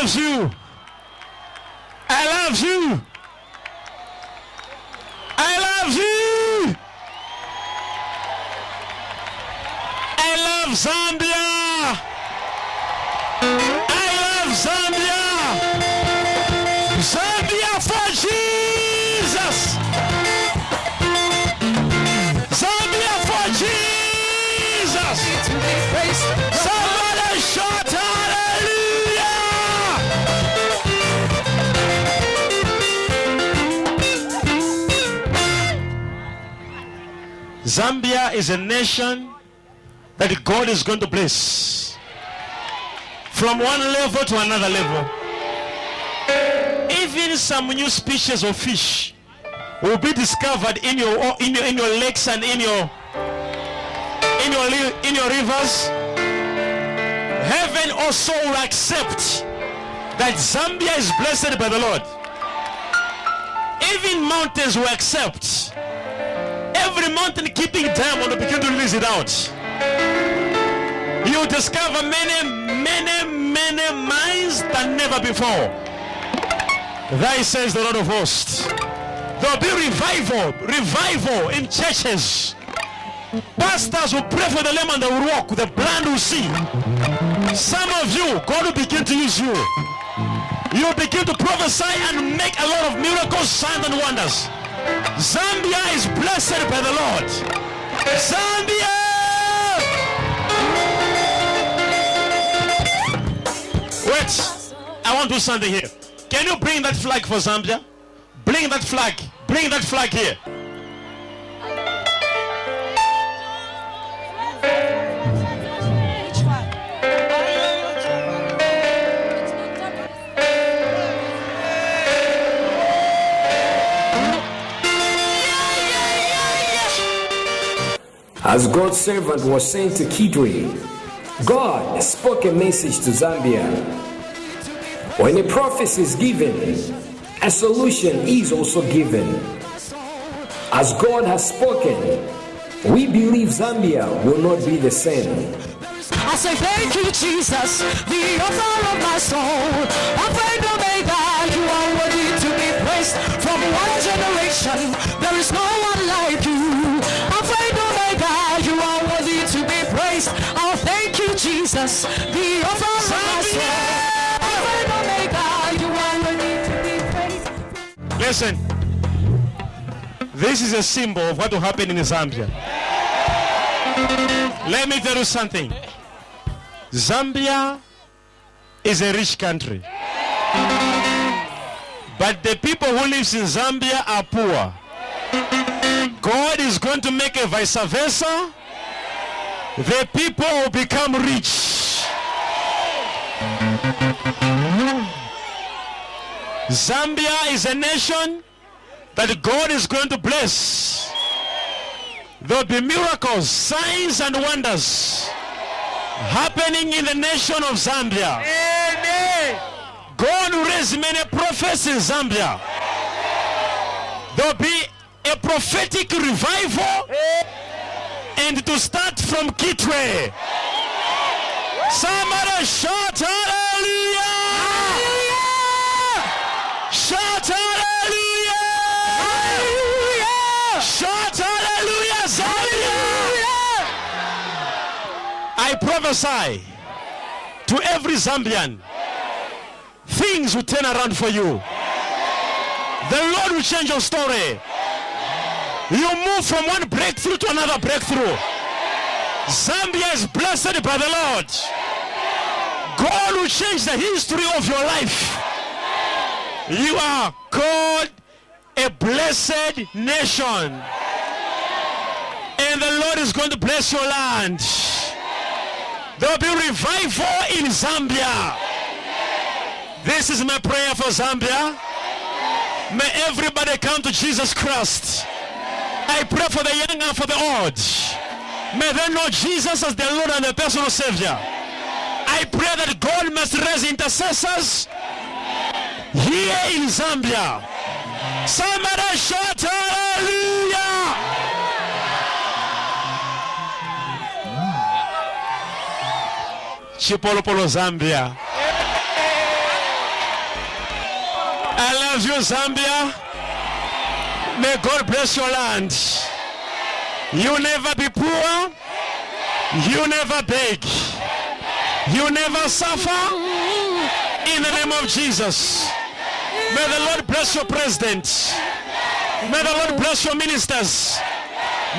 loves you. I love you. I love you. I love Zambia. I love Zambia. Zambia for Jesus. Zambia is a nation that God is going to bless from one level to another level. Even some new species of fish will be discovered in your in your in your lakes and in your in your in your rivers. Heaven also will accept that Zambia is blessed by the Lord. Even mountains will accept. Every mountain keeping time when will begin to release it out. You discover many, many, many mines than never before. Thy says the Lord of hosts. There will be revival, revival in churches. Pastors will pray for the lame and they will walk, the blind will see. Some of you, God will begin to use you. You will begin to prophesy and make a lot of miracles, signs, and wonders. Zambia is blessed by the Lord. Zambia! Wait, I want to do something here. Can you bring that flag for Zambia? Bring that flag. Bring that flag here. As God's servant was saying to Kitwe, God spoke a message to Zambia. When a prophecy is given, a solution is also given. As God has spoken, we believe Zambia will not be the same. I say thank you, Jesus, the author of my soul. Alpha and Omega, you are worthy to be praised. From one generation, there is no one like you. Jesus, the author of. Alpha and Omega, you are worthy to be praised. Listen. This is a symbol of what will happen in Zambia. Let me tell you something. Zambia is a rich country. But the people who live in Zambia are poor. God is going to make a vice versa. The people will become rich. Zambia is a nation that God is going to bless. There'll be miracles, signs, and wonders happening in the nation of Zambia. God will raise many prophets in Zambia. There'll be a prophetic revival and to start from Kitwe. Somebody shout hallelujah! Prophesy to every Zambian, things will turn around for you. The Lord will change your story. You move from one breakthrough to another breakthrough. Zambia is blessed by the Lord. God will change the history of your life. You are called a blessed nation. And the Lord is going to bless your land. There will be revival in Zambia. This is my prayer for Zambia. May everybody come to Jesus Christ. I pray for the young and for the old. May they know Jesus as their Lord and their personal Savior. I pray that God must raise intercessors here in Zambia. Somebody Chipolopolo Zambia. I love you, Zambia. May God bless your land. You never be poor. You never beg. You never suffer. In the name of Jesus. May the Lord bless your president. May the Lord bless your ministers.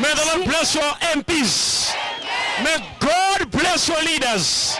May the Lord bless your MPs. May God bless your leaders.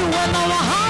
you when they were high.